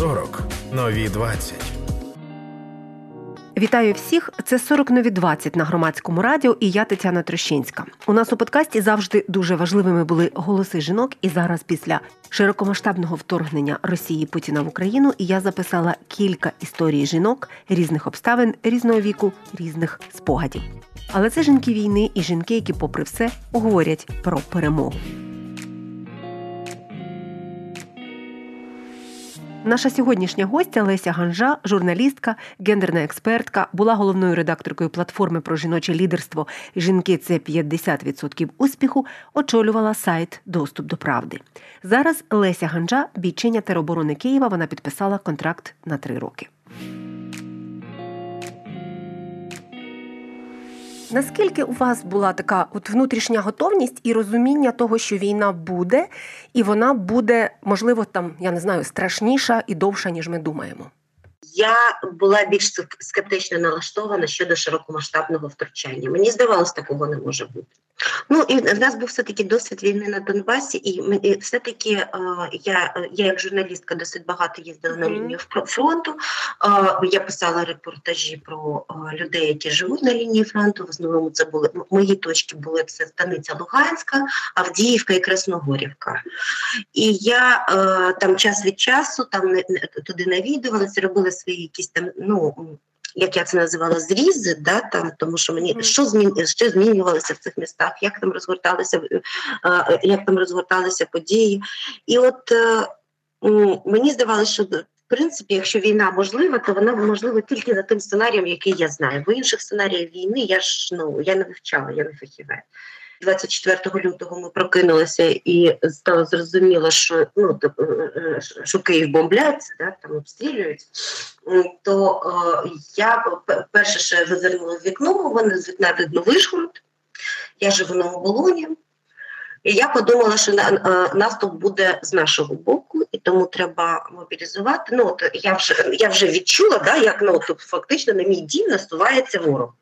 40 нові 20. Вітаю всіх! Це 40 нові 20 на громадському радіо. І я Тетяна Трощинська. У нас у подкасті завжди дуже важливими були голоси жінок. І зараз, після широкомасштабного вторгнення Росії Путіна в Україну, я записала кілька історій жінок різних обставин, різного віку, різних спогадів. Але це жінки війни і жінки, які, попри все, говорять про перемогу. Наша сьогоднішня гостя Леся Ганжа, журналістка, гендерна експертка, була головною редакторкою платформи про жіноче лідерство. Жінки це 50% успіху. Очолювала сайт Доступ до правди. Зараз Леся Ганжа, бійчиня тероборони Києва. Вона підписала контракт на три роки. Наскільки у вас була така от внутрішня готовність і розуміння того, що війна буде, і вона буде, можливо, там, я не знаю, страшніша і довша, ніж ми думаємо? Я була більш скептично налаштована щодо широкомасштабного втручання. Мені здавалось, такого не може бути. Ну і в нас був все таки досвід війни на Донбасі, і все таки е, я я як журналістка досить багато їздила на лінію фронту. Е, я писала репортажі про е, людей, які живуть на лінії фронту. В основному це були мої точки були це станиця Луганська, Авдіївка і Красногорівка. І я там час від часу там туди навідувалася, робила свої якісь там ну як я це називала, зрізи, да, там, тому що мені що змін, що змінювалося в цих містах, як там розгорталися, як там розгорталися події. І от е, мені здавалося, що в принципі, якщо війна можлива, то вона можлива тільки за тим сценарієм, який я знаю. Бо інших сценаріїв війни я ж ну я не вивчала, я не фахівець. 24 лютого ми прокинулися і стало зрозуміло, що ну е, е, що Київ бомбляється, да, там обстрілюють. То е, я перше ще визирнула в вікно, вони з вікна видно Вишгород, я живу на оболоні. І я подумала, що е, наступ буде з нашого боку, і тому треба мобілізувати. Ну от я вже я вже відчула, да, як ну, тобто, фактично на мій дім насувається ворог,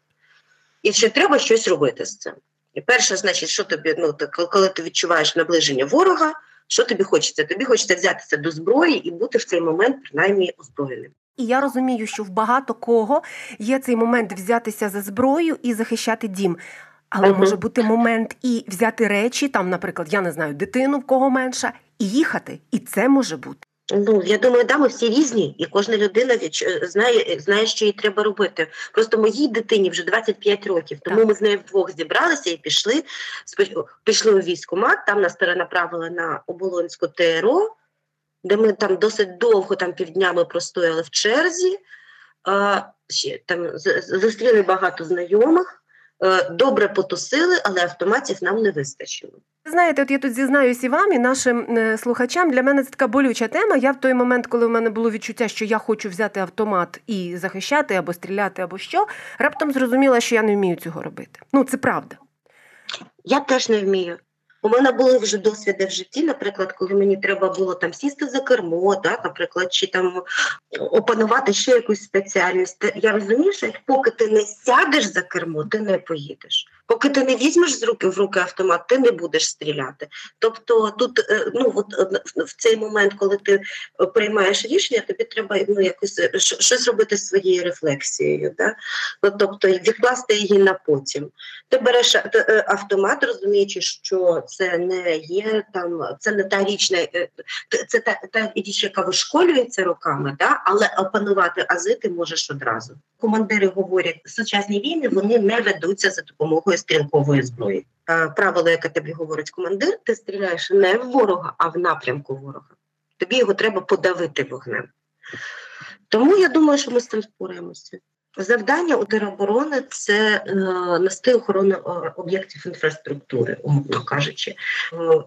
і що треба щось робити з цим. І перше, значить, що тобі, ну так, коли ти відчуваєш наближення ворога, що тобі хочеться? Тобі хочеться взятися до зброї і бути в цей момент принаймні озброєним. І я розумію, що в багато кого є цей момент взятися за зброю і захищати дім. Але uh-huh. може бути момент і взяти речі, там, наприклад, я не знаю, дитину в кого менша, і їхати. І це може бути. Ну, я думаю, да, ми всі різні, і кожна людина знає, знає, що їй треба робити. Просто моїй дитині вже 25 років, тому так. ми з нею вдвох зібралися і пішли. Пішли у військкомат, там нас перенаправили на Оболонську ТРО, де ми там досить довго, там півднями простояли в черзі, ще там зустріли багато знайомих. Е, добре потусили, але автоматів нам не вистачило. Знаєте, от я тут зізнаюся і вам і нашим е, слухачам. Для мене це така болюча тема. Я в той момент, коли в мене було відчуття, що я хочу взяти автомат і захищати або стріляти, або що, раптом зрозуміла, що я не вмію цього робити. Ну це правда. Я теж не вмію. У мене були вже досвіди в житті, наприклад, коли мені треба було там сісти за кермо, да, наприклад, чи там опанувати ще якусь спеціальність. Я розумію, що поки ти не сядеш за кермо, ти не поїдеш. Поки ти не візьмеш з руки в руки автомат, ти не будеш стріляти. Тобто, тут е, ну от в цей момент, коли ти приймаєш рішення, тобі треба ну якось е, щось робити своєю рефлексією. Да? Ну, тобто відкласти її на потім. Ти береш е, автомат, розуміючи, що це не є там, це не та річ, це та, та річ, яка вишколюється роками, да? але опанувати ази ти можеш одразу. Командири говорять, сучасні війни вони не ведуться за допомогою стрілкової зброї. Правило, яке тобі говорить командир, ти стріляєш не в ворога, а в напрямку ворога. Тобі його треба подавити вогнем. Тому я думаю, що ми з цим спораємося. Завдання у тероборони це е, нести охорону е, об'єктів інфраструктури, умовно кажучи. В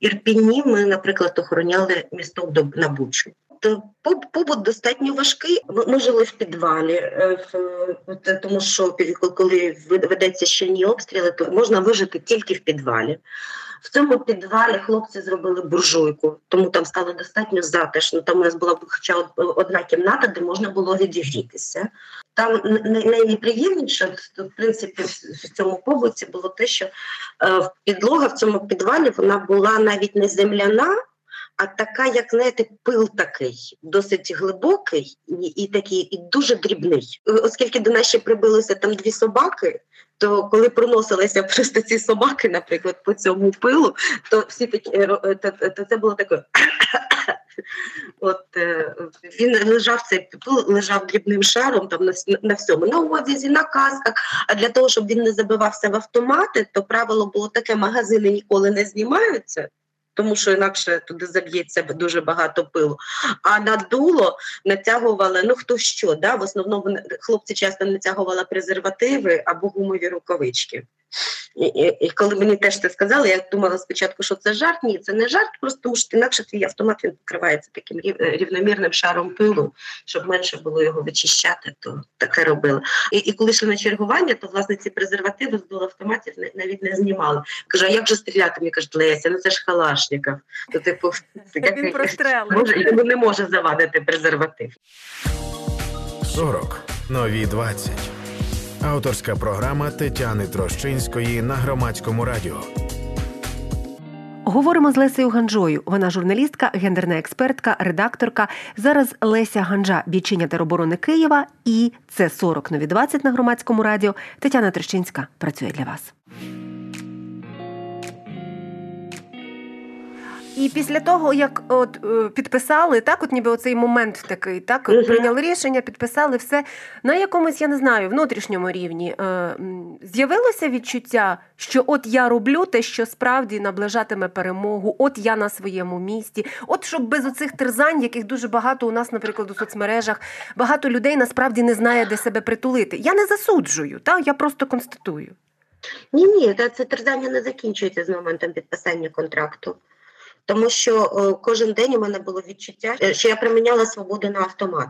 Ірпіні ми, наприклад, охороняли місто на Бучу. Тобто побут достатньо важкий. Ми жили в підвалі, е, тому що коли ведеться щільні обстріли, то можна вижити тільки в підвалі. В цьому підвалі хлопці зробили буржуйку, тому там стало достатньо затишно. Там у нас була хоча одна кімната, де можна було відігрітися. Там найнеприємніше в принципі в цьому побуті було те, що е, підлога в цьому підвалі вона була навіть не земляна а така, як знаєте, пил такий, досить глибокий і, і такий, і дуже дрібний. Оскільки до нас ще прибилися там дві собаки, то коли проносилися просто ці собаки, наприклад, по цьому пилу, то всі такі е, е, то, то це було таке. От е, він лежав цей пил, лежав дрібним шаром там на, на всьому, на одязі, на касках. А для того, щоб він не забивався в автомати, то правило було таке: магазини ніколи не знімаються тому що інакше туди заб'ється дуже багато пилу. А на дуло натягували ну хто що. да? В основному хлопці часто натягували презервативи або гумові рукавички. І, і, і коли мені теж це сказали, я думала спочатку, що це жарт. Ні, це не жарт, просто тому що інакше твій автомат він покривається таким рівномірним шаром пилу, щоб менше було його вичищати, то таке робили. І і коли йшли на чергування, то власне ці презервативи з автоматів навіть не знімали. Кажу, а як же стріляти? Мені кажуть, Леся, ну це ж Калашников. То типу він може, йому не може завадити презерватив. 40. нові 20. Авторська програма Тетяни Трощинської на громадському радіо. Говоримо з Лесею Ганжою. Вона журналістка, гендерна експертка, редакторка. Зараз Леся Ганжа, бійчиня тероборони Києва. І це 40 нові 20 на громадському радіо. Тетяна Трощинська працює для вас. І після того, як от е, підписали, так, от ніби оцей момент такий, так uh прийняли рішення, підписали все на якомусь, я не знаю, внутрішньому рівні е, з'явилося відчуття, що от я роблю те, що справді наближатиме перемогу, от я на своєму місці, от щоб без оцих терзань, яких дуже багато у нас, наприклад, у соцмережах, багато людей насправді не знає, де себе притулити. Я не засуджую, так, я просто констатую. Ні, ні, це терзання не закінчується з моментом підписання контракту тому що е, кожен день у мене було відчуття, е, що я приміняла свободу на автомат.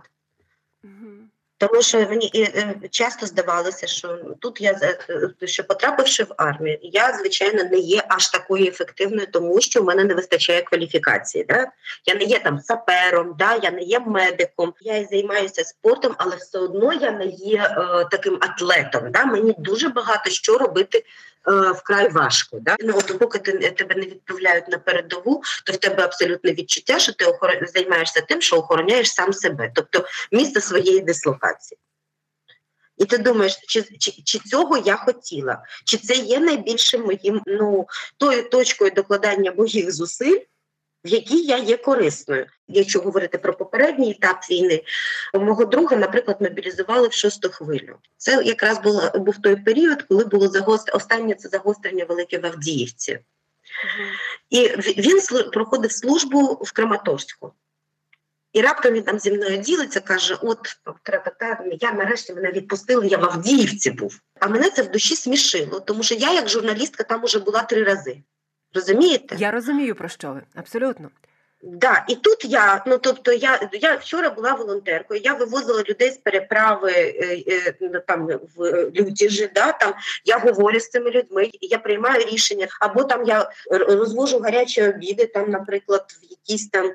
Тому що мені е, часто здавалося, що тут я що потрапивши в армію, я звичайно не є аж такою ефективною, тому що в мене не вистачає кваліфікації. Да? Я не є там сапером, да? я не є медиком, я і займаюся спортом, але все одно я не є е, таким атлетом. Да? Мені дуже багато що робити вкрай важко. Да? Ну, от поки ти тебе не відправляють на передову, то в тебе абсолютне відчуття, що ти охор... займаєшся тим, що охороняєш сам себе, тобто місце своєї дислокації. І ти думаєш, чи чи, чи цього я хотіла, чи це є найбільшим моїм ну, тою точкою докладання моїх зусиль, в якій я є корисною. Якщо говорити про попередній етап війни, мого друга, наприклад, мобілізували в шосту хвилю. Це якраз було був той період, коли було загостр... останнє це загострення велике в Авдіївці. І він проходив службу в Краматорську. І раптом він там зі мною ділиться, каже: От я нарешті мене відпустили, я в Авдіївці був. А мене це в душі смішило, тому що я, як журналістка, там уже була три рази. Розумієте? Я розумію, про що ви абсолютно. Да, і тут я, ну тобто, я я вчора була волонтеркою, я вивозила людей з переправи е, е, там в Лютіжі, да, там я говорю з цими людьми, я приймаю рішення, або там я розвожу гарячі обіди, там, наприклад, в якісь там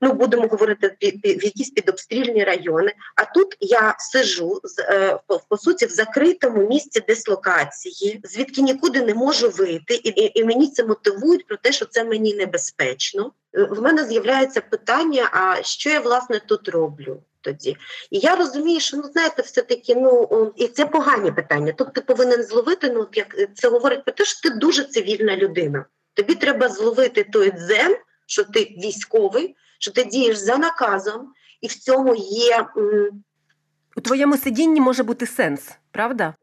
ну будемо говорити в якісь підобстрільні райони. А тут я сижу з е, по суті в закритому місці дислокації, звідки нікуди не можу вийти, і, і, мені це мотивують про те, що це мені небезпечно. Е, в мене з'являється питання: а що я власне тут роблю? Тоді і я розумію, що ну знаєте, все таки ну і це погані питання. Тут ти повинен зловити. Ну як це говорить про те, що ти дуже цивільна людина. Тобі треба зловити той дзен, що ти військовий, що ти дієш за наказом, і в цьому є. У твоєму сидінні може бути сенс, правда?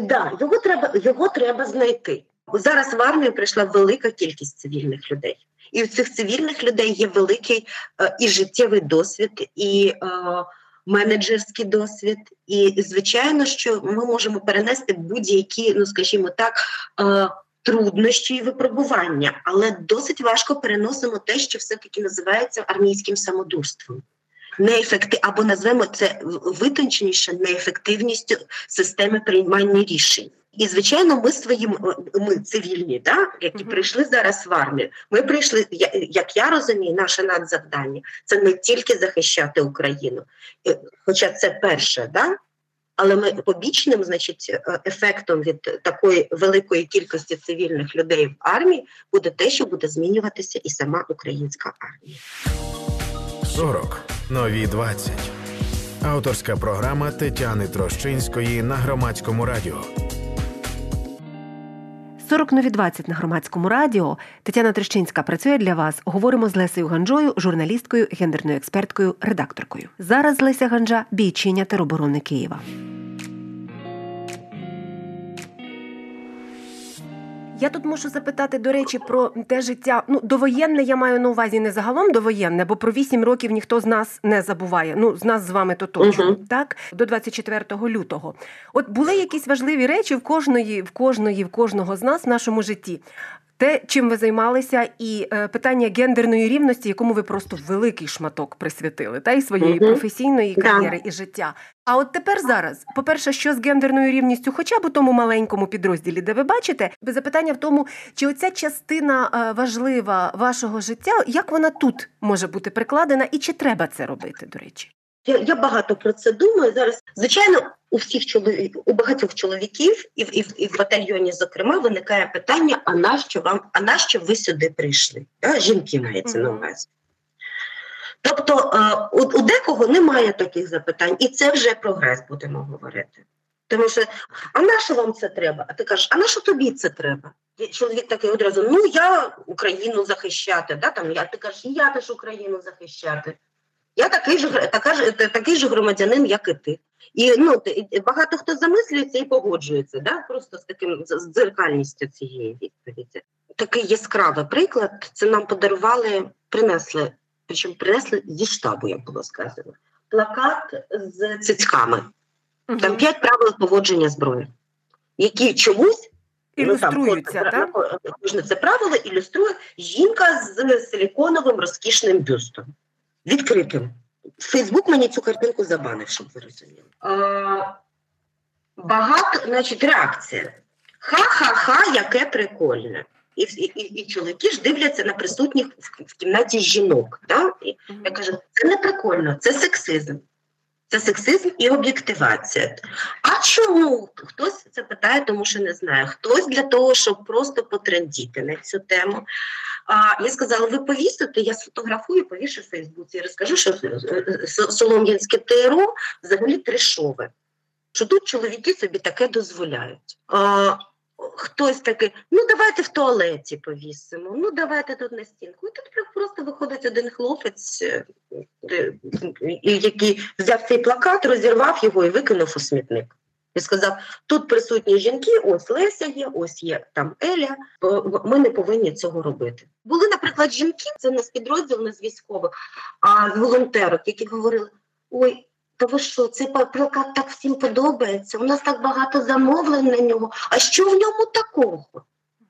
Да, його треба його треба знайти. Зараз в армію прийшла велика кількість цивільних людей, і у цих цивільних людей є великий е, і життєвий досвід, і е, менеджерський досвід. І звичайно, що ми можемо перенести будь-які, ну скажімо так, е, труднощі і випробування, але досить важко переносимо те, що все-таки називається армійським самодурством. Неефекти або назвемо це витонченіше неефективністю системи приймання рішень. І, звичайно, ми своїм ми цивільні, да, які прийшли зараз в армію. Ми прийшли, як я розумію, наше надзавдання це не тільки захищати Україну, е, хоча це перше, да, Але ми побічним, значить, е, ефектом від такої великої кількості цивільних людей в армії буде те, що буде змінюватися і сама українська армія. 40. Нові 20. Авторська програма Тетяни Трощинської на громадському радіо. 40 нові 20 на громадському радіо. Тетяна Трещинська працює для вас. Говоримо з Лесею Ганджою, журналісткою, гендерною експерткою, редакторкою. Зараз Леся Ганджа бійчиня тероборони Києва. Я тут мушу запитати, до речі, про те життя. Ну, довоєнне я маю на увазі не загалом довоєнне, бо про вісім років ніхто з нас не забуває. Ну, з нас з вами то точно, Мгм. так? До 24 лютого. От були якісь важливі речі в кожної, в кожної, в кожного з нас в нашому житті. Те, чим ви займалися, і е, питання гендерної рівності, якому ви просто великий шматок присвятили, та й своєї Мгм. професійної кар'єри і життя. А от тепер зараз, по-перше, що з гендерною рівністю, хоча б у тому маленькому підрозділі, де ви бачите, запитання в тому, чи оця частина е, важлива вашого життя, як вона тут може бути прикладена, і чи треба це робити, до речі? Я, я багато про це думаю зараз. Звичайно, у всіх чоловік, у багатьох чоловіків, і в, і, в, і в батальйоні, зокрема, виникає питання: а нащо вам, а нащо ви сюди прийшли? Да? Жінки мається на увазі. Тобто е, у, декого немає таких запитань, і це вже прогрес, будемо говорити. Тому що, а на що вам це треба? А ти кажеш, а на що тобі це треба? І чоловік такий одразу: ну я Україну захищати. Да? Там, я, ти кажеш, я теж Україну захищати. Я такий ж гр- така такий ж громадянин, як і ти. І ну багато хто замислюється і погоджується, да? просто з таким з дзеркальністю цієї відповіді. Такий яскравий приклад. Це нам подарували, принесли, причому принесли зі штабу, як було сказано. Плакат з цицьками. Там п'ять правил поводження зброї, які чомусь Ілюструються, ну, там, так? Кожне це правило ілюструє жінка з силіконовим розкішним бюстом, відкритим. Фейсбук мені цю картинку забанив, щоб ви розуміли. А, багато, значить, реакція. Ха-ха-ха, яке прикольне. І, і, і, і чоловіки ж дивляться на присутніх в, в кімнаті жінок. Да? І я кажу, це не прикольно, це сексизм. Це сексизм і об'єктивація. А чому? Хтось це питає, тому що не знає. Хтось для того, щоб просто потрендіти на цю тему. А я сказала: ви повісите, я сфотографую, повішу в Фейсбуці. Я розкажу, що е, е, Со- Солом'янське ТРО взагалі трешове. Що тут чоловіки собі таке дозволяють. А, хтось такий, ну давайте в туалеті повісимо, ну давайте тут на стінку. І тут просто виходить один хлопець, е, який взяв цей плакат, розірвав його і викинув у смітник. І сказав: тут присутні жінки, ось Леся є, ось є там Еля. Ми не повинні цього робити. Були, наприклад, жінки, це не з підрозділу, не з військових, а з волонтерок, які говорили: ой. Та ви що, цей плакат так всім подобається? У нас так багато замовлень на нього. А що в ньому такого?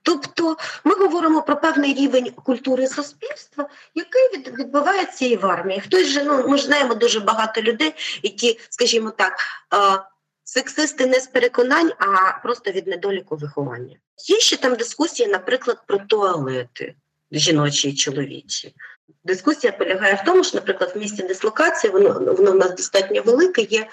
Тобто ми говоримо про певний рівень культури суспільства, який від, відбувається і в армії. Хтось же, ну ми ж знаємо дуже багато людей, які, скажімо так, е, сексисти не з переконань, а просто від недоліку виховання. Є ще там дискусії, наприклад, про туалети жіночі і чоловічі. Дискусія полягає в тому, що, наприклад, в місті дислокації воно воно в нас достатньо велике. Є е,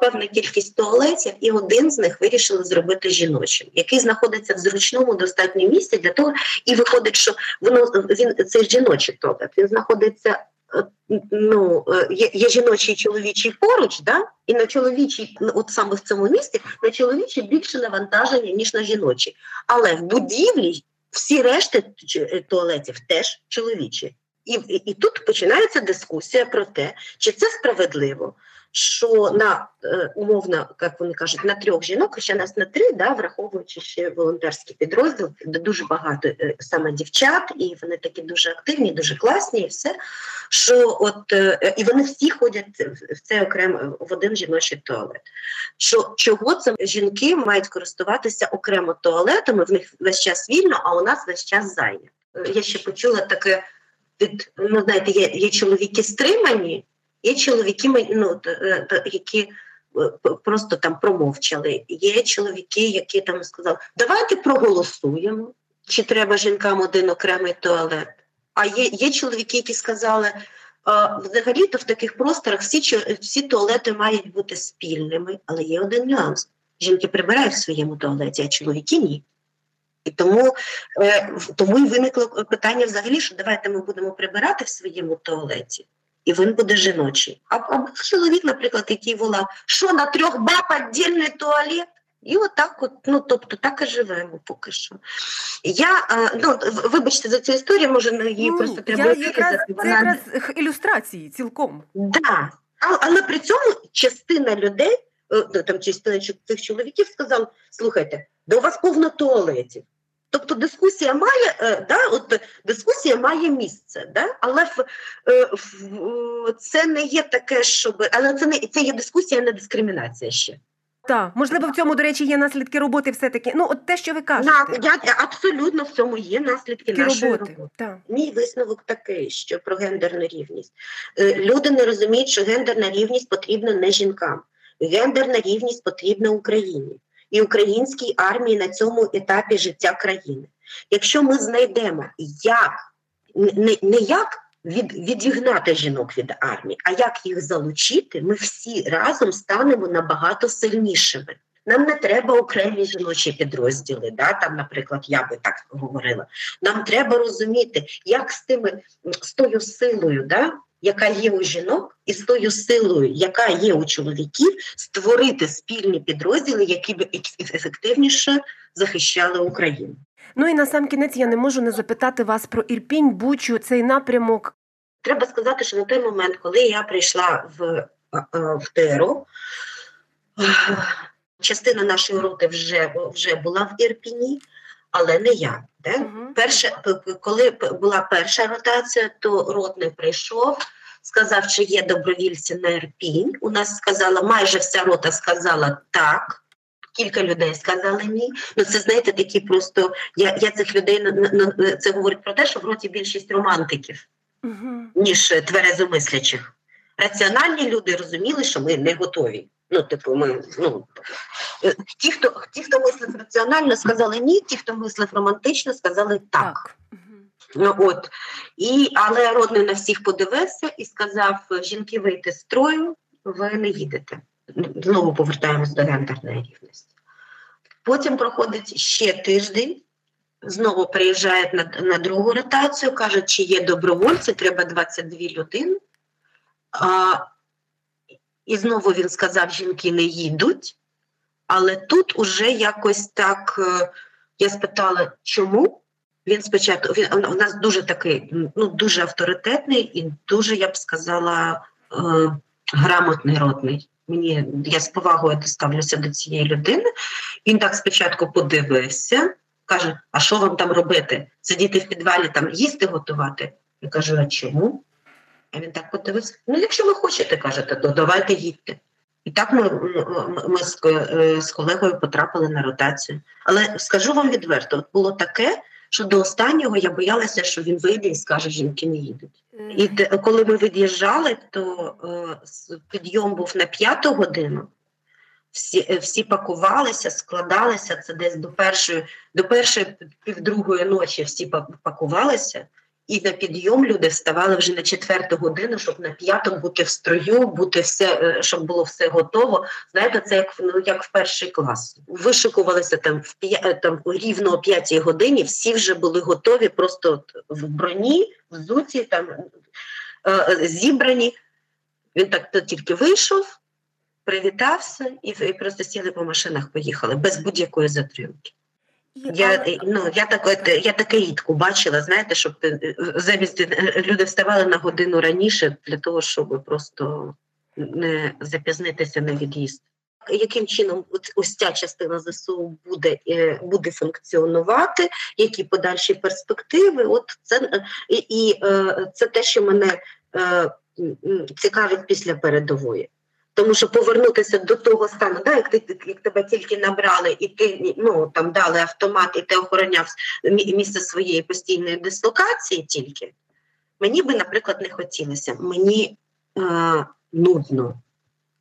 певна кількість туалетів, і один з них вирішили зробити жіночим, який знаходиться в зручному достатньо місці для того, і виходить, що воно він цей жіночий туалет. Він знаходиться. Е, Ну, е, є, є жіночий і чоловічий поруч, да? і на чоловічий, от саме в цьому місці, на чоловічий більше навантаження, ніж на жіночий. Але в будівлі всі решти туалетів теж чоловічі. І, і, і тут починається дискусія про те, чи це справедливо, що на е, умовно, як вони кажуть, на трьох жінок, хоча нас на три, да, враховуючи ще волонтерський підрозділ, де дуже багато е, саме дівчат, і вони такі дуже активні, дуже класні, і все. Що от е, і вони всі ходять в- цей окремо в один жіночий туалет. Що чого це жінки мають користуватися окремо туалетами? В них весь час вільно, а у нас весь час зайнято. Я ще почула таке від ну знаєте, є, є чоловіки стримані, є чоловіки, ну, е, які е, просто там промовчали. Є чоловіки, які там сказали, давайте проголосуємо, чи треба жінкам один окремий туалет. А є, є чоловіки, які сказали, Взагалі-то в таких просторах всі, всі туалети мають бути спільними, але є один нюанс. Жінки прибирають в своєму туалеті, а чоловіки ні. І тому, е, тому і виникло питання взагалі, що давайте ми будемо прибирати в своєму туалеті, і він буде жіночий. А, або чоловік, наприклад, який волав, що на трьох баб віддільний туалет? І отак, от, ну тобто так і живемо поки що. Я е, ну вибачте за цю історію, може на її Ні, просто треба я якраз, це якраз ілюстрації цілком. Да. А, але при цьому частина людей, е, ну, там частина цих чоловіків сказала: слухайте, да у вас повно туалетів. Тобто дискусія має, е, да, от дискусія має місце, да? але в, е, в, це не є таке, щоб але це не це є дискусія, а не дискримінація ще. Так, можливо, в цьому, до речі, є наслідки роботи все-таки. Ну, от те, що ви кажете. На, я абсолютно в цьому є наслідки Такі нашої роботи. роботи. Так. Мій висновок такий, що про гендерну рівність. Е, Люди не розуміють, що гендерна рівність потрібна не жінкам. Гендерна рівність потрібна Україні і українській армії на цьому етапі життя країни. Якщо ми знайдемо, як не, не як від, відігнати жінок від армії, а як їх залучити, ми всі разом станемо набагато сильнішими. Нам не треба окремі жіночі підрозділи, да, там, наприклад, я би так говорила. Нам треба розуміти, як з тими з тою силою, да, яка є у жінок, і з тою силою, яка є у чоловіків, створити спільні підрозділи, які б ефективніше захищали Україну. Ну і на сам кінець я не можу не запитати вас про Ірпінь, Бучу, цей напрямок. Треба сказати, що на той момент, коли я прийшла в, е, е, в ТРО, е, частина нашої роти вже, вже була в Ірпіні, але не я. Да? Мгм. Перше, коли була перша ротація, то ротний прийшов, сказав, чи є добровільці на Ірпінь. У нас сказала, майже вся рота сказала так. Кілька людей сказали ні. Ну це знаєте, такі просто я, я цих людей це говорить про те, що в роті більшість романтиків Мгм. ніж тверезомислячих. Раціональні люди розуміли, що ми не готові. Ну, типу, ми ну е, ті, хто ті, хто мислив раціонально, сказали ні, ті, хто мислив романтично, сказали так. Так. Ну, от. І, але родний на всіх подивився і сказав: жінки вийти з строю, ви не їдете. Знову повертаємось до гендерної рівності. Потім проходить ще тиждень, знову приїжджають на, на другу ротацію, кажуть, чи є добровольці, треба 22 людини. А, і знову він сказав, жінки не їдуть. Але тут уже якось так е, я спитала, чому? Він спочатку він у нас дуже такий, ну дуже авторитетний і дуже, я б сказала, е, грамотний родний. Мені я з повагою ставлюся до цієї людини. Він так спочатку подивився, каже: А що вам там робити? Сидіти в підвалі, там їсти готувати? Я кажу, а чому? А він так подивився: ну, якщо ви хочете, кажете, то давайте їдьте. І так ми, ми, ми з, е, з колегою потрапили на ротацію. Але скажу вам відверто, от було таке, що до останнього я боялася, що він вийде і скаже, жінки не їдуть. І те, коли ми від'їжджали, то е, підйом був на п'яту годину. Всі, е, всі пакувалися, складалися. Це десь до першої, до першої півдругої ночі всі па- пакувалися, і на підйом люди вставали вже на четверту годину, щоб на п'яту бути в строю, бути все, е, щоб було все готово. Знаєте, це як, в- ну, як в перший клас. Вишикувалися там в е, там рівно о п'ятій годині, всі вже були готові, просто в броні, взуті, там е, е, зібрані. Він так тільки вийшов, привітався і, і просто сіли по машинах, поїхали без будь-якої затримки. Я, ну, я, таке, я таке рідко бачила, знаєте, щоб е, замість е, люди вставали на годину раніше для того, щоб просто не запізнитися на від'їзд. Яким чином ось ця частина ЗСУ буде, е, буде функціонувати, які подальші перспективи? От це е, і, і е, це те, що мене е, цікавить після передової. Тому що повернутися до того стану, да, як ти як тебе тільки набрали, і ти ну там дали автомат, і ти охороняв місце своєї постійної дислокації тільки. Мені би, наприклад, не хотілося. Мені е, нудно.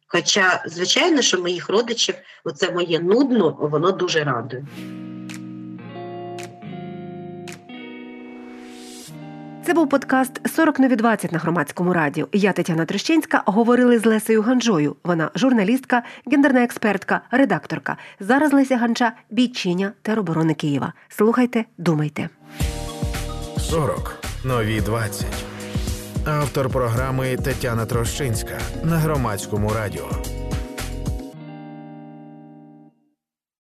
Хоча, звичайно, що моїх родичів, оце моє нудно, воно дуже радує. Це був подкаст «40 нові 20» на громадському радіо. Я Тетяна Трещинська говорили з Лесею Ганджою. Вона журналістка, гендерна експертка, редакторка. Зараз Леся Ганча бійчиня тероборони Києва. Слухайте, думайте. 40 нові 20. Автор програми Тетяна Трощинська на громадському радіо.